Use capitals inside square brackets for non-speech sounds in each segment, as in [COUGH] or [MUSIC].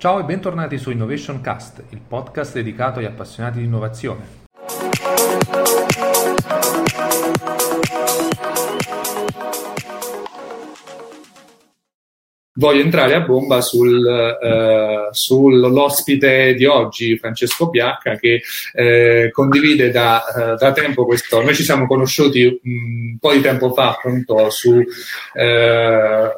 Ciao e bentornati su Innovation Cast, il podcast dedicato agli appassionati di innovazione. Voglio entrare a bomba sul, eh, sull'ospite di oggi, Francesco Biacca, che eh, condivide da, eh, da, tempo questo. Noi ci siamo conosciuti un po' di tempo fa, appunto, su eh,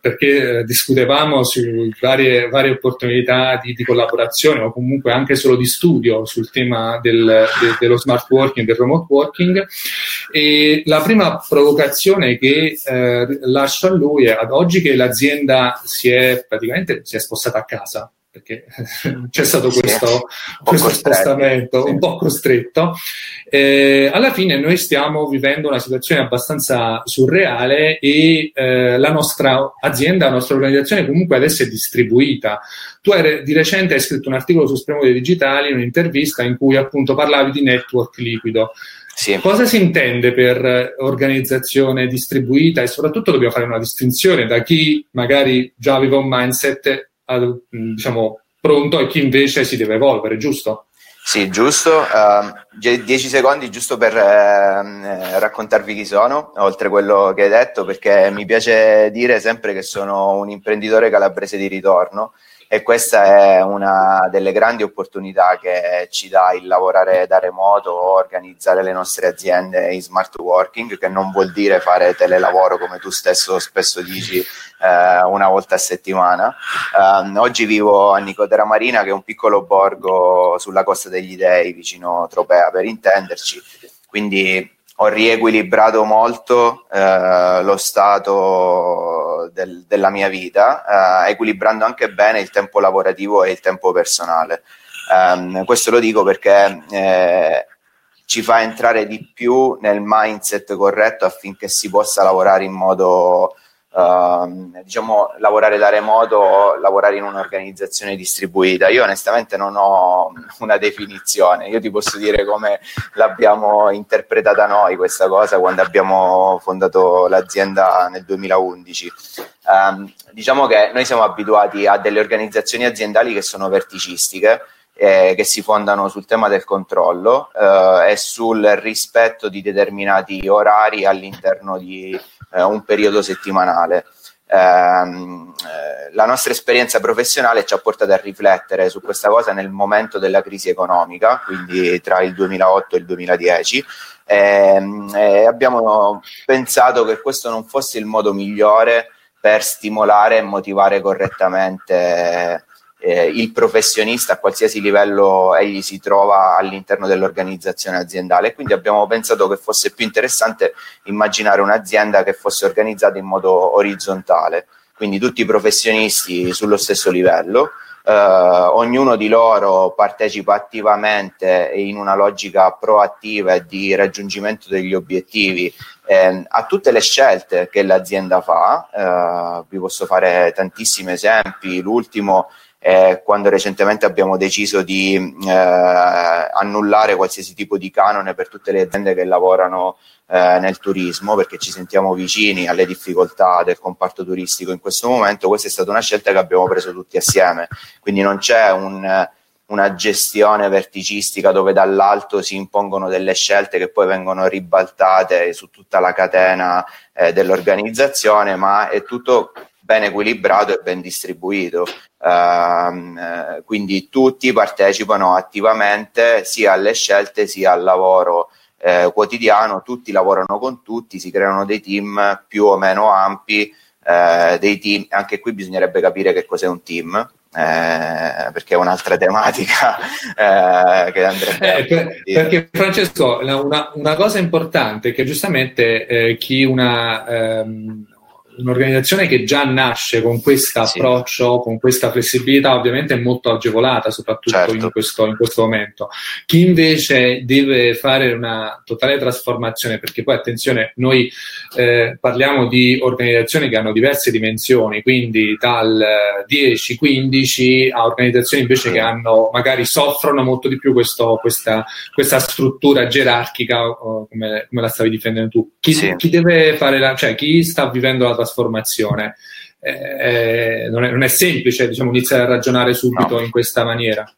perché discutevamo su varie, varie opportunità di, di, collaborazione o comunque anche solo di studio sul tema del, de, dello smart working, del remote working. E la prima provocazione che eh, lascio a lui è ad oggi che l'azienda si è praticamente si è spostata a casa perché [LAUGHS] c'è stato questo, questo spostamento sì. un po' costretto. Eh, alla fine noi stiamo vivendo una situazione abbastanza surreale e eh, la nostra azienda, la nostra organizzazione comunque adesso è distribuita. Tu hai, di recente hai scritto un articolo su Spremute Digitali, un'intervista in cui appunto parlavi di network liquido. Sì. Cosa si intende per organizzazione distribuita e soprattutto dobbiamo fare una distinzione da chi magari già aveva un mindset diciamo, pronto e chi invece si deve evolvere, giusto? Sì, giusto. Uh, dieci secondi giusto per uh, raccontarvi chi sono, oltre a quello che hai detto, perché mi piace dire sempre che sono un imprenditore calabrese di ritorno e questa è una delle grandi opportunità che ci dà il lavorare da remoto o organizzare le nostre aziende in smart working, che non vuol dire fare telelavoro come tu stesso spesso dici eh, una volta a settimana. Um, oggi vivo a Nicotera Marina, che è un piccolo borgo sulla costa degli Dei, vicino Tropea per intenderci. Quindi ho riequilibrato molto eh, lo stato del, della mia vita, eh, equilibrando anche bene il tempo lavorativo e il tempo personale. Um, questo lo dico perché eh, ci fa entrare di più nel mindset corretto affinché si possa lavorare in modo Uh, diciamo lavorare da remoto o lavorare in un'organizzazione distribuita. Io onestamente non ho una definizione, io ti posso dire come l'abbiamo interpretata noi questa cosa quando abbiamo fondato l'azienda nel 2011. Um, ehm, diciamo che noi siamo abituati a delle organizzazioni aziendali che sono verticistiche, eh, che si fondano sul tema del controllo eh, e sul rispetto di determinati orari all'interno di eh, un periodo settimanale. Ehm, eh, la nostra esperienza professionale ci ha portato a riflettere su questa cosa nel momento della crisi economica, quindi tra il 2008 e il 2010, ehm, e abbiamo pensato che questo non fosse il modo migliore per stimolare e motivare correttamente eh, il professionista a qualsiasi livello egli si trova all'interno dell'organizzazione aziendale. Quindi abbiamo pensato che fosse più interessante immaginare un'azienda che fosse organizzata in modo orizzontale, quindi tutti i professionisti sullo stesso livello. Uh, ognuno di loro partecipa attivamente e in una logica proattiva e di raggiungimento degli obiettivi eh, a tutte le scelte che l'azienda fa. Uh, vi posso fare tantissimi esempi. L'ultimo eh, quando recentemente abbiamo deciso di eh, annullare qualsiasi tipo di canone per tutte le aziende che lavorano eh, nel turismo, perché ci sentiamo vicini alle difficoltà del comparto turistico in questo momento, questa è stata una scelta che abbiamo preso tutti assieme, quindi non c'è un una gestione verticistica dove dall'alto si impongono delle scelte che poi vengono ribaltate su tutta la catena eh, dell'organizzazione, ma è tutto ben equilibrato e ben distribuito. Uh, quindi tutti partecipano attivamente sia alle scelte sia al lavoro eh, quotidiano, tutti lavorano con tutti, si creano dei team più o meno ampi, eh, dei team, anche qui bisognerebbe capire che cos'è un team. Eh, perché è un'altra tematica [LAUGHS] eh, che andrebbe eh, per, perché Francesco una, una, cosa importante è che giustamente eh, chi una ehm, un'organizzazione che già nasce con questo approccio, sì. con questa flessibilità, ovviamente è molto agevolata, soprattutto certo. in, questo, in, questo, momento. Chi invece deve fare una totale trasformazione, perché poi attenzione, noi eh, parliamo di organizzazioni che hanno diverse dimensioni, quindi dal 10-15 a organizzazioni invece sì. che hanno, magari soffrono molto di più questo, questa, questa, struttura gerarchica, come, come, la stavi difendendo tu. Chi, sì. chi deve fare la, cioè chi sta vivendo la trasformazione? Trasformazione. eh, non, è, non, è, semplice diciamo, iniziare a ragionare subito no. in questa maniera.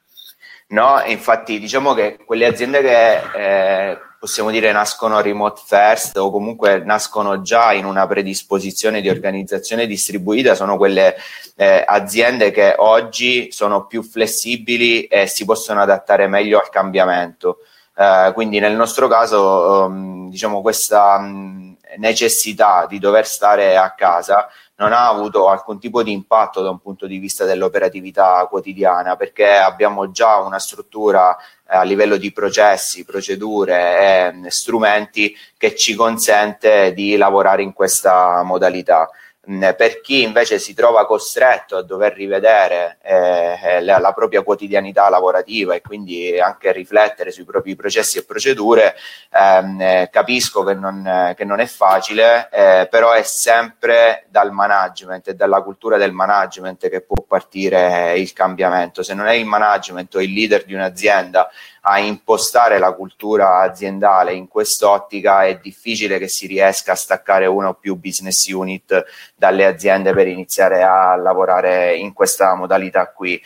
No, infatti diciamo che quelle aziende che eh, possiamo dire nascono remote first o comunque nascono già in una predisposizione di organizzazione distribuita sono quelle eh, aziende che oggi sono più flessibili e si possono adattare meglio al cambiamento. Eh, quindi nel nostro caso um, diciamo questa um, necessità di dover stare a casa non ha avuto alcun tipo di impatto da un punto di vista dell'operatività quotidiana perché abbiamo già una struttura eh, a livello di processi, procedure e eh, strumenti che ci consente di lavorare in questa modalità. Mm, per chi invece si trova costretto a dover rivedere eh, eh, la, la, propria quotidianità lavorativa e quindi anche riflettere sui propri processi e procedure, ehm, eh, capisco che non, che non, è facile, eh, però è sempre dal management e dalla cultura del management che può partire il cambiamento. Se non è il management o il leader di un'azienda a impostare la cultura aziendale in quest'ottica è difficile che si riesca a staccare una o più business unit dalle aziende per iniziare a lavorare in questa modalità qui.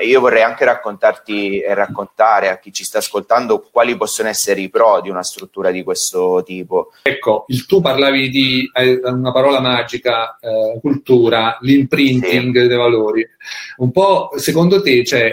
Io vorrei anche raccontarti e raccontare a chi ci sta ascoltando quali possono essere i pro di una struttura di questo tipo. Ecco, il, tu parlavi di eh, una parola magica, eh, cultura, l'imprinting sì. dei valori. Un po' secondo te, cioè,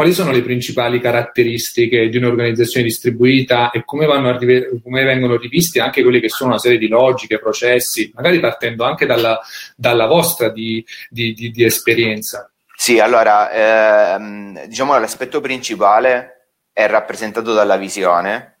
quali sono le principali caratteristiche di un'organizzazione distribuita e come, rive- come, vengono rivisti anche quelle che sono una serie di logiche, processi, magari partendo anche dalla, dalla vostra di, di, di, di, esperienza? Sì, allora, ehm, diciamo l'aspetto principale è rappresentato dalla visione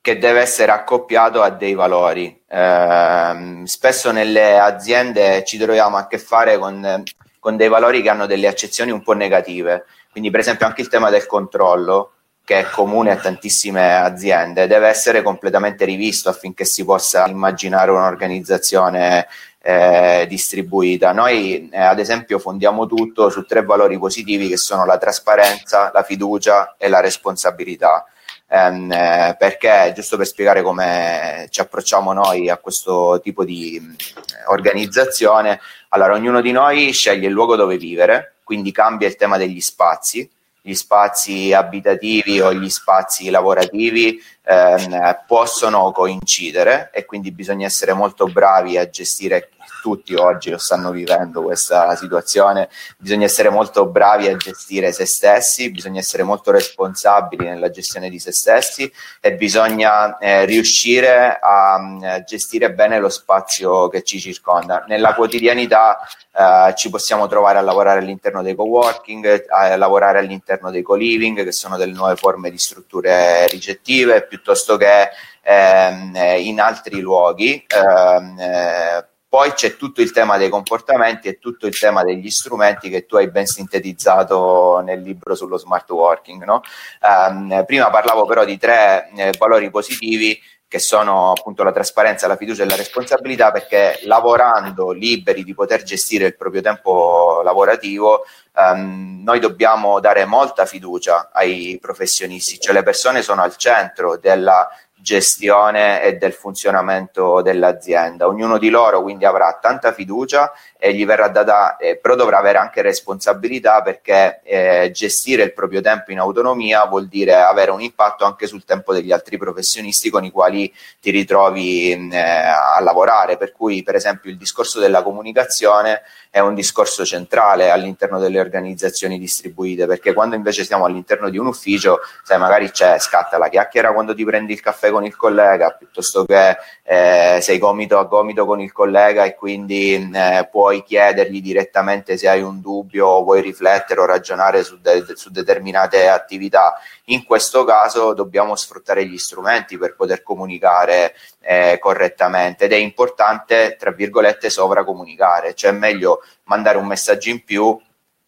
che deve essere accoppiato a dei valori. Eh, spesso nelle aziende ci troviamo a che fare con, con dei valori che hanno delle accezioni un po' negative quindi, per esempio, anche il tema del controllo, che è comune a tantissime aziende, deve essere completamente rivisto affinché si possa immaginare un'organizzazione eh, distribuita. Noi, eh, ad esempio, fondiamo tutto su tre valori positivi che sono la trasparenza, la fiducia e la responsabilità. Ehm, eh, perché, giusto per spiegare come ci approcciamo noi a questo tipo di eh, organizzazione, allora ognuno di noi sceglie il luogo dove vivere quindi cambia il tema degli spazi, gli spazi abitativi o gli spazi lavorativi ehm, possono coincidere e quindi bisogna essere molto bravi a gestire tutti oggi lo stanno vivendo questa situazione, bisogna essere molto bravi a gestire se stessi, bisogna essere molto responsabili nella gestione di se stessi e bisogna eh, riuscire a, a mm, gestire bene lo spazio che ci circonda. Nella quotidianità eh, ci possiamo trovare a lavorare all'interno dei co-working, a lavorare all'interno dei co-living, che sono delle nuove forme di strutture ricettive, piuttosto che ehm, in altri luoghi. Ehm, eh, poi c'è tutto il tema dei comportamenti e tutto il tema degli strumenti che tu hai ben sintetizzato nel libro sullo smart working. No? Um, prima parlavo però di tre eh, valori positivi che sono appunto la trasparenza, la fiducia e la responsabilità, perché lavorando liberi di poter gestire il proprio tempo lavorativo, um, noi dobbiamo dare molta fiducia ai professionisti, cioè le persone sono al centro della gestione e del funzionamento dell'azienda. Ognuno di loro quindi avrà tanta fiducia e gli verrà data, eh, però dovrà avere anche responsabilità perché eh, gestire il proprio tempo in autonomia vuol dire avere un impatto anche sul tempo degli altri professionisti con i quali ti ritrovi eh, a lavorare. Per cui, per esempio, il discorso della comunicazione è un discorso centrale all'interno delle organizzazioni distribuite, perché quando invece siamo all'interno di un ufficio, sai, magari c'è, scatta la chiacchiera quando ti prendi il caffè con il collega, piuttosto che eh, sei gomito a gomito con il collega e quindi eh, puoi chiedergli direttamente se hai un dubbio o vuoi riflettere o ragionare su, de- su determinate attività. In questo caso dobbiamo sfruttare gli strumenti per poter comunicare eh, correttamente ed è importante, tra virgolette, sovracomunicare, cioè è meglio mandare un messaggio in più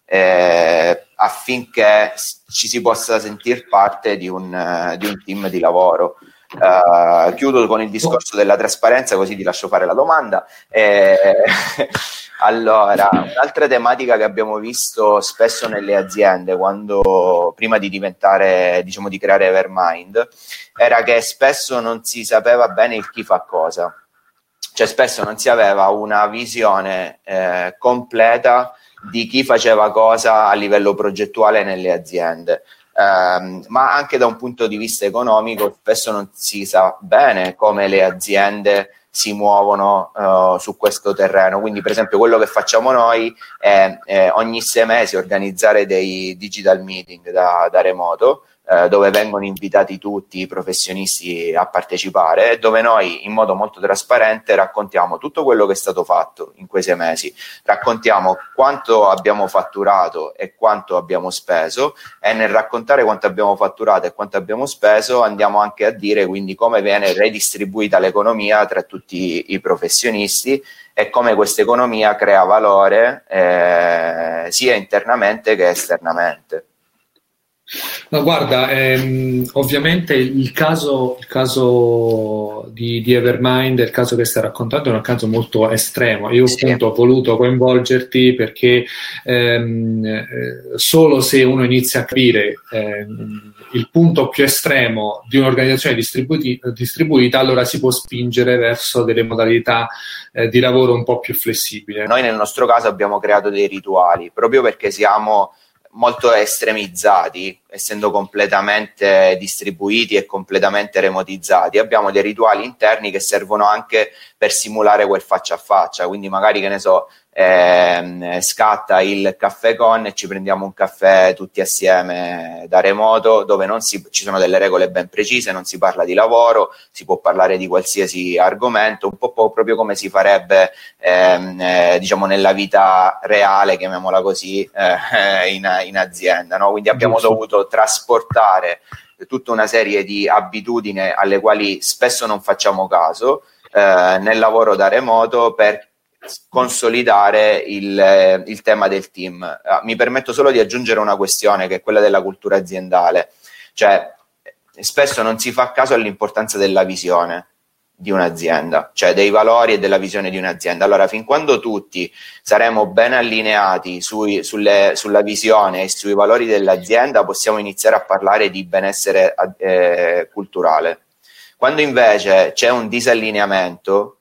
eh, affinché ci si possa sentire parte di un, uh, di un team di lavoro. Uh, chiudo con il discorso della trasparenza, così ti lascio fare la domanda. Allora, un'altra tematica che abbiamo visto spesso nelle aziende, quando prima di diventare, diciamo, di creare Evermind, era che spesso non si sapeva bene il chi fa cosa. cioè spesso non si aveva una visione eh, completa di chi faceva cosa a livello progettuale nelle aziende. Um, ma anche da un punto di vista economico spesso non si sa bene come le aziende si muovono uh, su questo terreno. Quindi, per esempio, quello che facciamo noi è, è ogni sei mesi organizzare dei digital meeting da, da remoto eh, dove vengono invitati tutti i professionisti a partecipare dove noi in modo molto trasparente raccontiamo tutto quello che è stato fatto in quei sei mesi, raccontiamo quanto abbiamo fatturato e quanto abbiamo speso e nel raccontare quanto abbiamo fatturato e quanto abbiamo speso andiamo anche a dire quindi come viene redistribuita l'economia tra tutti i professionisti e come questa economia crea valore eh, sia internamente che esternamente. No, guarda, ehm, ovviamente il caso, il caso di, di, Evermind, il caso che stai raccontando, è un caso molto estremo. Io sì. appunto ho voluto coinvolgerti perché ehm, eh, solo se uno inizia a capire ehm, il punto più estremo di un'organizzazione distributi- distribuita, allora si può spingere verso delle modalità eh, di lavoro un po' più flessibili. Noi nel nostro caso abbiamo creato dei rituali proprio perché siamo molto estremizzati, essendo completamente distribuiti e completamente remotizzati. Abbiamo dei rituali interni che servono anche per simulare quel faccia a faccia, quindi magari che ne so, eh, scatta il caffè con e ci prendiamo un caffè tutti assieme da remoto dove non si, ci sono delle regole ben precise, non si parla di lavoro, si può parlare di qualsiasi argomento, un po', po proprio come si farebbe ehm, eh, diciamo nella vita reale, chiamiamola così, eh, in, in, azienda. No? Quindi abbiamo Giusto. dovuto trasportare tutta una serie di abitudini alle quali spesso non facciamo caso eh, nel lavoro da remoto per consolidare il, il tema del team. Ah, mi permetto solo di aggiungere una questione che è quella della cultura aziendale, cioè spesso non si fa caso all'importanza della visione di un'azienda, cioè dei valori e della visione di un'azienda. Allora, fin quando tutti saremo ben allineati sui, sulle, sulla visione e sui valori dell'azienda, possiamo iniziare a parlare di benessere eh, culturale. Quando invece c'è un disallineamento,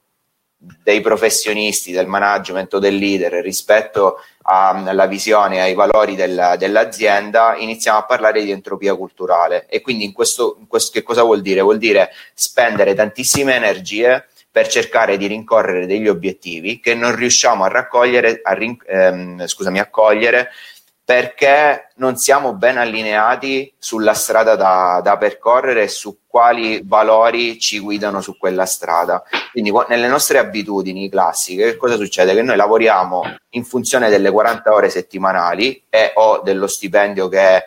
dei professionisti, del management o del leader rispetto alla visione e ai valori della, dell'azienda, iniziamo a parlare di entropia culturale. E quindi in questo, in questo, che cosa vuol dire? Vuol dire spendere tantissime energie per cercare di rincorrere degli obiettivi che non riusciamo a raccogliere, a, ehm, scusami, a cogliere perché non siamo ben allineati sulla strada da, da, percorrere e su quali valori ci guidano su quella strada. Quindi nelle nostre abitudini classiche, che cosa succede? Che noi lavoriamo in funzione delle 40 ore settimanali e o dello stipendio che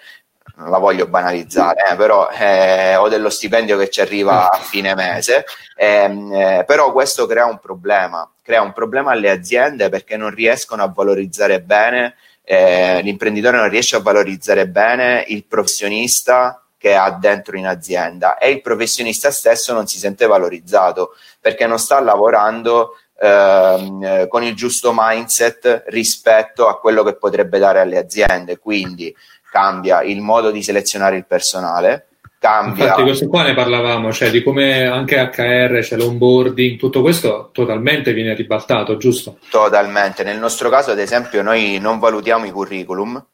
non la voglio banalizzare, eh, però eh, o dello stipendio che ci arriva a [LAUGHS] fine mese, ehm, eh, però questo crea un problema, crea un problema alle aziende perché non riescono a valorizzare bene eh, l'imprenditore non riesce a valorizzare bene il professionista che ha dentro in azienda e il professionista stesso non si sente valorizzato perché non sta lavorando ehm, con il giusto mindset rispetto a quello che potrebbe dare alle aziende. Quindi cambia il modo di selezionare il personale, cambia. Infatti, questo qua ne parlavamo, cioè di come anche HR, cioè l'onboarding, tutto questo totalmente viene ribaltato, giusto? Totalmente. Nel nostro caso, ad esempio, noi non valutiamo i curriculum.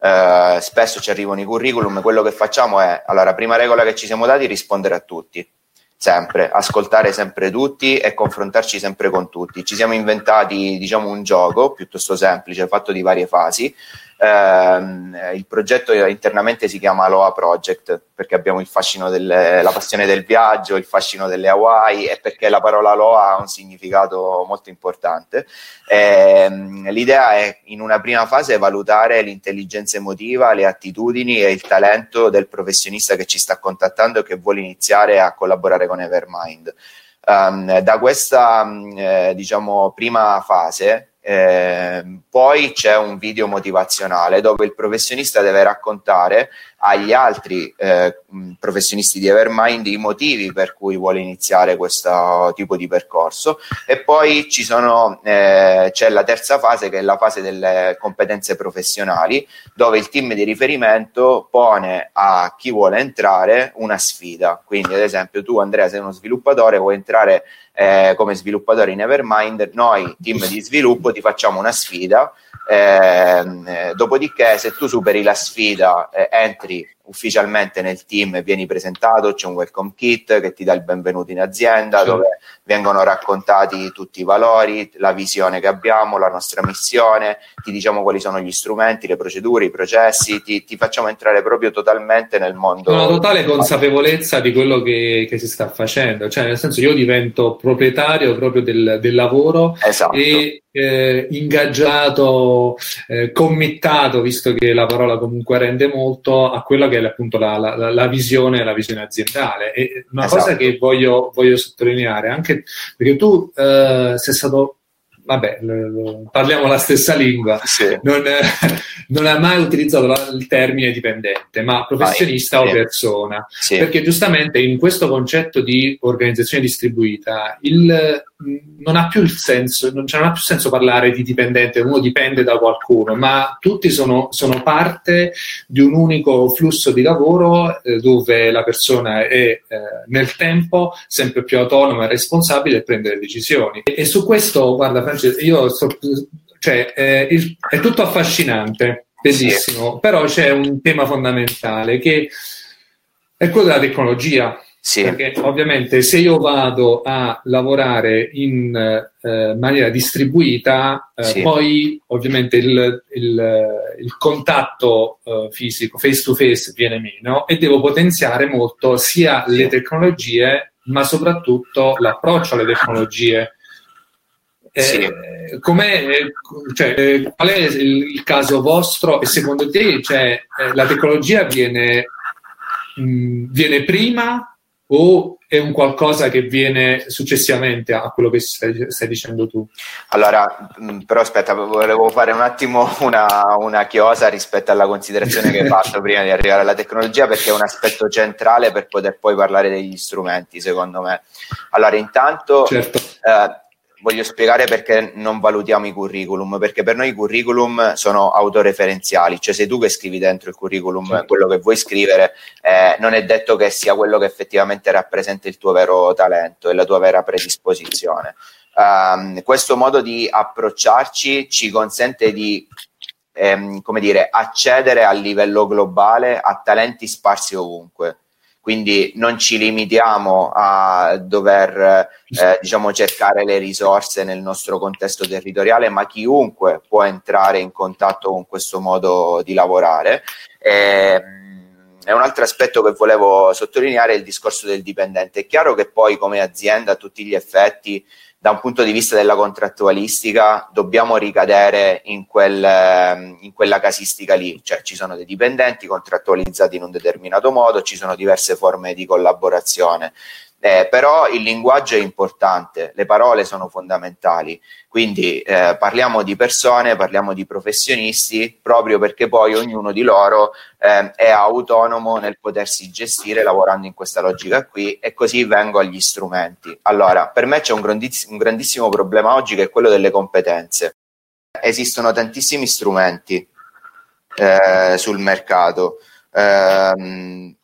Eh, spesso ci arrivano i curriculum, quello che facciamo è, allora, prima regola che ci siamo dati, rispondere a tutti sempre, ascoltare sempre tutti e confrontarci sempre con tutti. Ci siamo inventati, diciamo, un gioco piuttosto semplice, fatto di varie fasi, Ehm, il progetto internamente si chiama Aloha Project perché abbiamo il fascino delle, la passione del viaggio, il fascino delle Hawaii e perché la parola Aloha ha un significato molto importante. Ehm, l'idea è in una prima fase valutare l'intelligenza emotiva, le attitudini e il talento del professionista che ci sta contattando e che vuole iniziare a collaborare con Evermind. Um, da questa um, eh, diciamo, prima fase eh, poi c'è un video motivazionale dove il professionista deve raccontare agli altri eh, professionisti di Evermind i motivi per cui vuole iniziare questo tipo di percorso. E poi ci sono, eh, c'è la terza fase che è la fase delle competenze professionali dove il team di riferimento pone a chi vuole entrare una sfida. Quindi ad esempio tu Andrea sei uno sviluppatore vuoi entrare eh, come sviluppatore in Evermind noi team di sviluppo ti facciamo una sfida Ehm, eh, dopodiché, se tu superi la sfida, eh, entri ufficialmente nel team vieni presentato, c'è un welcome kit che ti dà il benvenuto in azienda, sì. dove vengono raccontati tutti i valori, la visione che abbiamo, la nostra missione, ti diciamo quali sono gli strumenti, le procedure, i processi, ti, ti facciamo entrare proprio totalmente nel mondo. Una totale consapevolezza di quello che, che, si sta facendo, cioè nel senso io divento proprietario proprio del, del lavoro esatto. e eh, ingaggiato, eh, committato, visto che la parola comunque rende molto, a quella che è appunto la, la, la visione, la visione aziendale. E una esatto. cosa che voglio, voglio, sottolineare, anche perché tu eh, sei stato vabbè, parliamo la stessa lingua, sì. non, [LAUGHS] non, ha mai utilizzato il termine dipendente, ma professionista Vai, o persona, sì. perché giustamente in questo concetto di organizzazione distribuita il, non ha più il senso, non, cioè non, ha più senso parlare di dipendente, uno dipende da qualcuno, ma tutti sono, sono parte di un unico flusso di lavoro eh, dove la persona è eh, nel tempo sempre più autonoma e responsabile e prende le decisioni. E, e su questo, guarda, io so, cioè, eh, il, è tutto affascinante, bellissimo, però c'è un tema fondamentale che è quello della tecnologia. Sì. Perché ovviamente se io vado a lavorare in eh, maniera distribuita, eh, sì. poi ovviamente il, il, il contatto eh, fisico, face to face, viene meno e devo potenziare molto sia le tecnologie, ma soprattutto l'approccio alle tecnologie. Sì. Eh, com'è, cioè, qual è il, il, caso vostro e secondo te cioè, eh, la tecnologia viene, mh, viene, prima o è un qualcosa che viene successivamente a quello che stai, stai dicendo tu? Allora, mh, però aspetta, volevo fare un attimo una, una chiosa rispetto alla considerazione che hai fatto prima di arrivare alla tecnologia perché è un aspetto centrale per poter poi parlare degli strumenti, secondo me. Allora, intanto... Certo. Eh, voglio spiegare perché non valutiamo i curriculum, perché per noi i curriculum sono autoreferenziali, cioè sei tu che scrivi dentro il curriculum certo. quello che vuoi scrivere, eh, non è detto che sia quello che effettivamente rappresenta il tuo vero talento e la tua vera predisposizione. Um, questo modo di approcciarci ci consente di ehm, come dire, accedere a livello globale a talenti sparsi ovunque quindi non ci limitiamo a dover eh, diciamo, cercare le risorse nel nostro contesto territoriale, ma chiunque può entrare in contatto con questo modo di lavorare. E, e un altro aspetto che volevo sottolineare è il discorso del dipendente. È chiaro che poi come azienda a tutti gli effetti da un punto di vista della contrattualistica dobbiamo ricadere in, quel, ehm, in, quella casistica lì, cioè ci sono dei dipendenti contrattualizzati in un determinato modo, ci sono diverse forme di collaborazione. Eh, però il linguaggio è importante, le parole sono fondamentali, quindi eh, parliamo di persone, parliamo di professionisti, proprio perché poi ognuno di loro eh, è autonomo nel potersi gestire lavorando in questa logica qui e così vengo agli strumenti. Allora, per me c'è un, grandiss- un grandissimo problema oggi che è quello delle competenze. Esistono tantissimi strumenti eh, sul mercato. Ehm,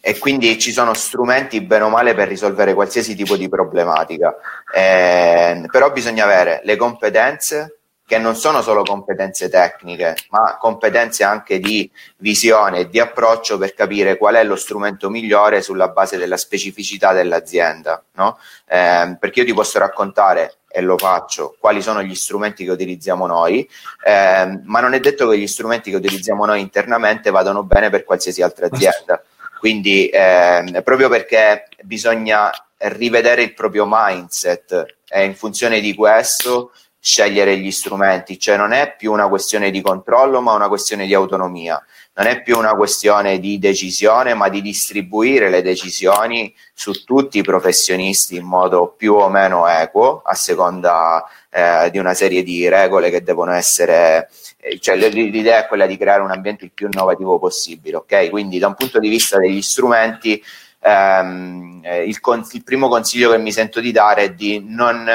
e quindi ci sono strumenti bene o male per risolvere qualsiasi tipo di problematica. Eh, però bisogna avere le competenze che non sono solo competenze tecniche, ma competenze anche di visione e di approccio per capire qual è lo strumento migliore sulla base della specificità dell'azienda. No? Eh, perché io ti posso raccontare, e lo faccio, quali sono gli strumenti che utilizziamo noi, eh, ma non è detto che gli strumenti che utilizziamo noi internamente vadano bene per qualsiasi altra azienda. Quindi eh, proprio perché bisogna rivedere il proprio mindset e in funzione di questo scegliere gli strumenti, cioè non è più una questione di controllo, ma una questione di autonomia. Non è più una questione di decisione, ma di distribuire le decisioni su tutti i professionisti in modo più o meno equo, a seconda eh, di una serie di regole che devono essere eh, cioè l'idea è quella di creare un ambiente il più innovativo possibile, ok? Quindi da un punto di vista degli strumenti, ehm, eh, il, il, primo consiglio che mi sento di dare è di non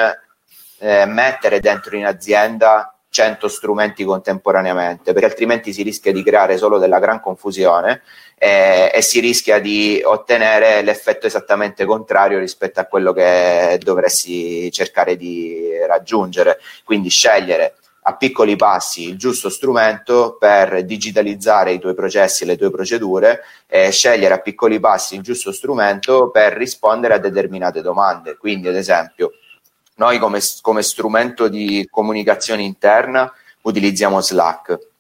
eh, mettere dentro in azienda 100 strumenti contemporaneamente, perché altrimenti si rischia di creare solo della gran confusione eh, e si rischia di ottenere l'effetto esattamente contrario rispetto a quello che dovresti cercare di raggiungere. Quindi scegliere a piccoli passi il giusto strumento per digitalizzare i tuoi processi e le tue procedure e scegliere a piccoli passi il giusto strumento per rispondere a determinate domande. Quindi, ad esempio, noi come, come strumento di comunicazione interna utilizziamo Slack.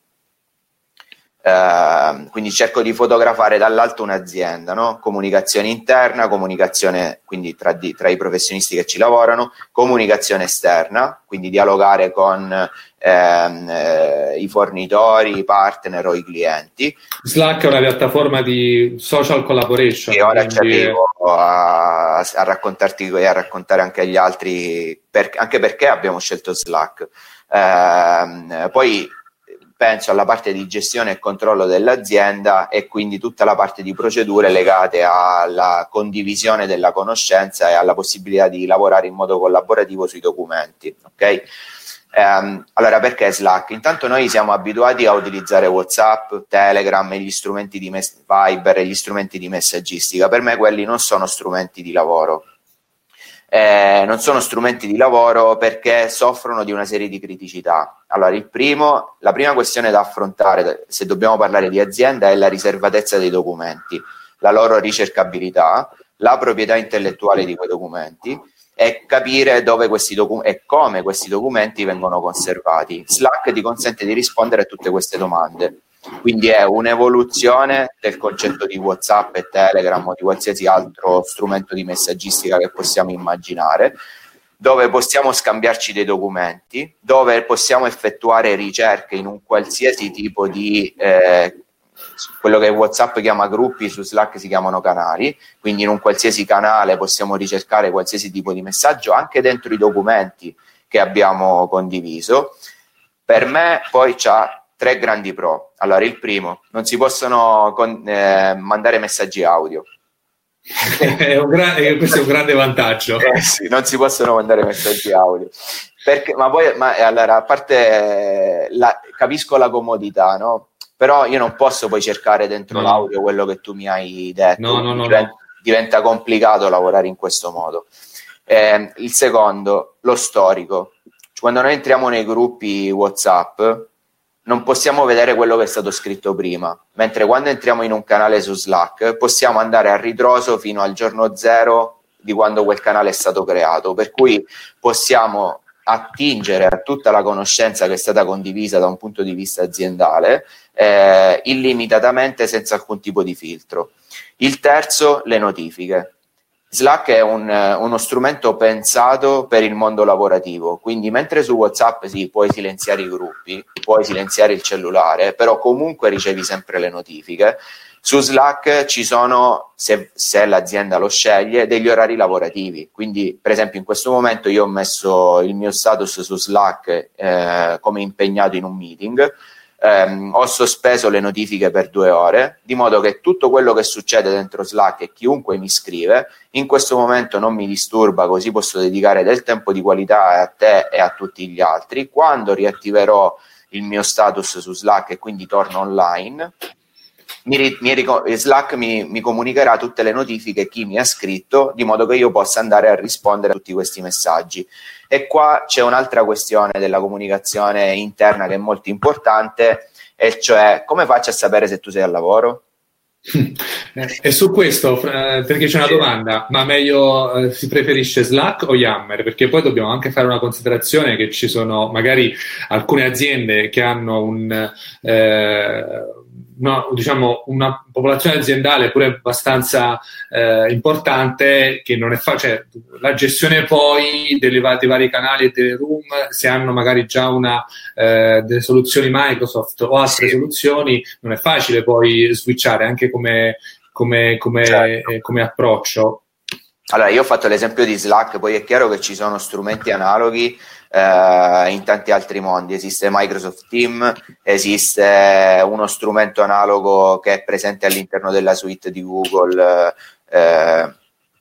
Uh, quindi cerco di fotografare dall'alto un'azienda, no? comunicazione interna, comunicazione quindi tra, di, tra, i professionisti che ci lavorano, comunicazione esterna, quindi dialogare con ehm, eh, i fornitori, i partner o i clienti. Slack è una piattaforma di social collaboration. E ora quindi... ci arrivo a, a, raccontarti e a raccontare anche agli altri, per, anche perché abbiamo scelto Slack. Eh, poi penso alla parte di gestione e controllo dell'azienda e quindi tutta la parte di procedure legate alla condivisione della conoscenza e alla possibilità di lavorare in modo collaborativo sui documenti. Okay? Um, allora, perché Slack? Intanto noi siamo abituati a utilizzare WhatsApp, Telegram e gli strumenti di mes- Viber e gli strumenti di messaggistica. Per me quelli non sono strumenti di lavoro. Eh, non sono strumenti di lavoro perché soffrono di una serie di criticità. Allora, primo, la prima questione da affrontare, se dobbiamo parlare di azienda, è la riservatezza dei documenti, la loro ricercabilità, la proprietà intellettuale di quei documenti e capire dove questi docu- e come questi documenti vengono conservati. Slack ti consente di rispondere a tutte queste domande. Quindi è un'evoluzione del concetto di WhatsApp e Telegram o di qualsiasi altro strumento di messaggistica che possiamo immaginare, dove possiamo scambiarci dei documenti, dove possiamo effettuare ricerche in un qualsiasi tipo di eh, quello che WhatsApp chiama gruppi, su Slack si chiamano canali, quindi in un qualsiasi canale possiamo ricercare qualsiasi tipo di messaggio, anche dentro i documenti che abbiamo condiviso. Per me poi c'ha tre grandi pro. Allora, il primo, non si possono con, eh, mandare messaggi audio. [LAUGHS] è gra- questo è un grande vantaggio. Eh sì, non si possono mandare messaggi audio. Perché, ma poi, ma, allora, a parte la, capisco la comodità, no? però io non posso poi cercare dentro no. l'audio quello che tu mi hai detto. No, no, no, diventa, diventa complicato lavorare in questo modo. Eh, il secondo, lo storico. Quando noi entriamo nei gruppi WhatsApp, non possiamo vedere quello che è stato scritto prima, mentre quando entriamo in un canale su Slack possiamo andare a ritroso fino al giorno zero di quando quel canale è stato creato, per cui possiamo attingere a tutta la conoscenza che è stata condivisa da un punto di vista aziendale eh, illimitatamente senza alcun tipo di filtro. Il terzo, le notifiche. Slack è un, uno strumento pensato per il mondo lavorativo, quindi mentre su WhatsApp sì, puoi silenziare i gruppi, puoi silenziare il cellulare, però comunque ricevi sempre le notifiche. Su Slack ci sono, se, se, l'azienda lo sceglie, degli orari lavorativi. Quindi, per esempio, in questo momento io ho messo il mio status su Slack eh, come impegnato in un meeting. Um, ho sospeso le notifiche per due ore, di modo che tutto quello che succede dentro Slack e chiunque mi scrive, in questo momento non mi disturba, così posso dedicare del tempo di qualità a te e a tutti gli altri. Quando riattiverò il mio status su Slack e quindi torno online, mi, mi, Slack mi, mi, comunicherà tutte le notifiche chi mi ha scritto, di modo che io possa andare a rispondere a tutti questi messaggi. E qua c'è un'altra questione della comunicazione interna che è molto importante, e cioè come faccio a sapere se tu sei al lavoro? E su questo, perché c'è una domanda, ma meglio eh, si preferisce Slack o Yammer? Perché poi dobbiamo anche fare una considerazione che ci sono magari alcune aziende che hanno un, eh, una, diciamo, una popolazione aziendale pure abbastanza eh, importante che non è facile. Cioè, la gestione poi dei, dei, vari canali e delle room, se hanno magari già una, eh, delle soluzioni Microsoft o altre sì. soluzioni, non è facile poi switchare anche come, come, come, certo. eh, come approccio. Allora, io ho fatto l'esempio di Slack, poi è chiaro che ci sono strumenti analoghi eh, in tanti altri mondi. Esiste Microsoft Team, esiste uno strumento analogo che è presente all'interno della suite di Google. Eh,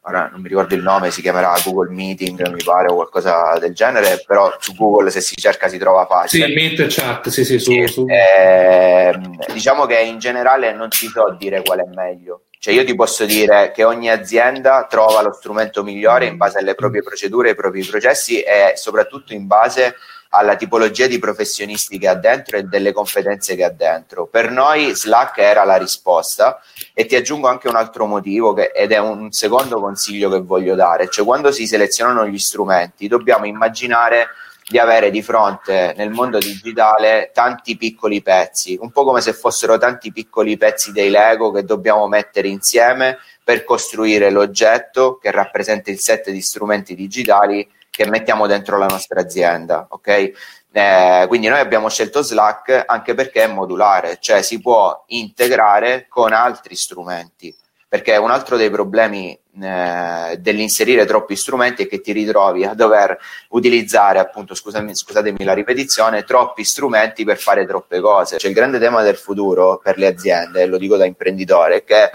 ora non mi ricordo il nome, si chiamerà Google Meeting, mi pare, o qualcosa del genere, però su Google se si cerca si trova facile. Sì, Meet Chat, sì, sì, su, su. Eh, diciamo che in generale non si so dire qual è meglio. Cioè io ti posso dire che ogni azienda trova lo strumento migliore in base alle proprie procedure, ai propri processi e soprattutto in base alla tipologia di professionisti che ha dentro e delle competenze che ha dentro. Per noi Slack era la risposta e ti aggiungo anche un altro motivo che, ed è un secondo consiglio che voglio dare, cioè quando si selezionano gli strumenti dobbiamo immaginare di avere di fronte nel mondo digitale tanti piccoli pezzi, un po' come se fossero tanti piccoli pezzi dei Lego che dobbiamo mettere insieme per costruire l'oggetto che rappresenta il set di strumenti digitali che mettiamo dentro la nostra azienda, ok? Eh, quindi noi abbiamo scelto Slack anche perché è modulare, cioè si può integrare con altri strumenti perché un altro dei problemi eh, dell'inserire troppi strumenti è che ti ritrovi a dover utilizzare, appunto, scusami, scusatemi la ripetizione, troppi strumenti per fare troppe cose. Cioè il grande tema del futuro per le aziende, lo dico da imprenditore, è che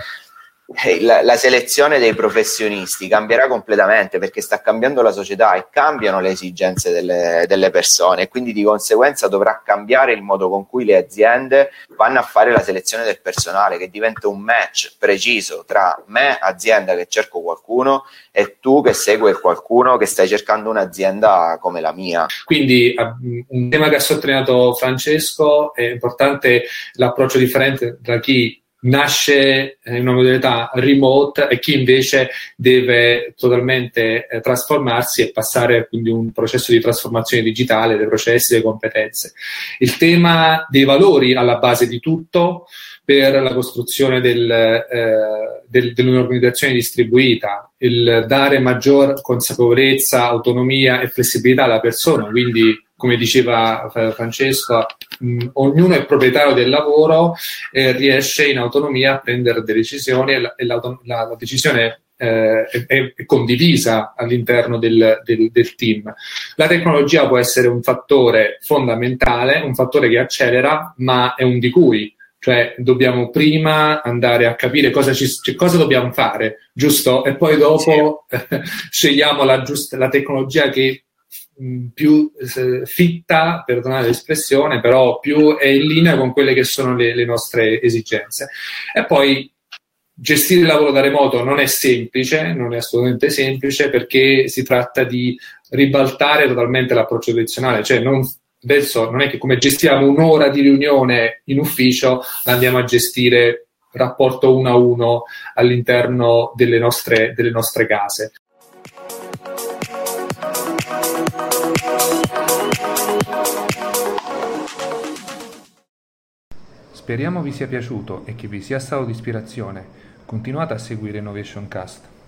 la, la, selezione dei professionisti cambierà completamente perché sta cambiando la società e cambiano le esigenze delle, delle, persone e quindi di conseguenza dovrà cambiare il modo con cui le aziende vanno a fare la selezione del personale che diventa un match preciso tra me, azienda che cerco qualcuno e tu che segui qualcuno che stai cercando un'azienda come la mia. Quindi un tema che ha sottolineato Francesco è importante l'approccio differente tra chi nasce in una modalità remote e chi invece deve totalmente eh, trasformarsi e passare quindi un processo di trasformazione digitale dei processi, delle competenze. Il tema dei valori alla base di tutto per la costruzione del, eh, del, dell'organizzazione distribuita, il dare maggior consapevolezza, autonomia e flessibilità alla persona, quindi come diceva Francesco, mh, ognuno è proprietario del lavoro e riesce in autonomia a prendere delle decisioni e la, e la, la decisione eh, è, è, condivisa all'interno del, del, del, team. La tecnologia può essere un fattore fondamentale, un fattore che accelera, ma è un di cui. Cioè, dobbiamo prima andare a capire cosa, ci, cosa dobbiamo fare, giusto? E poi dopo sì. [LAUGHS] scegliamo la, giusta, la tecnologia che più eh, fitta, perdonate l'espressione, però più è in linea con quelle che sono le, le nostre esigenze. E poi gestire il lavoro da remoto non è semplice, non è assolutamente semplice perché si tratta di ribaltare totalmente l'approccio tradizionale, cioè non, adesso non è che come gestiamo un'ora di riunione in ufficio andiamo a gestire rapporto uno a uno all'interno delle nostre, delle nostre case. Speriamo vi sia piaciuto e che vi sia stato di ispirazione. Continuate a seguire Innovation Cast.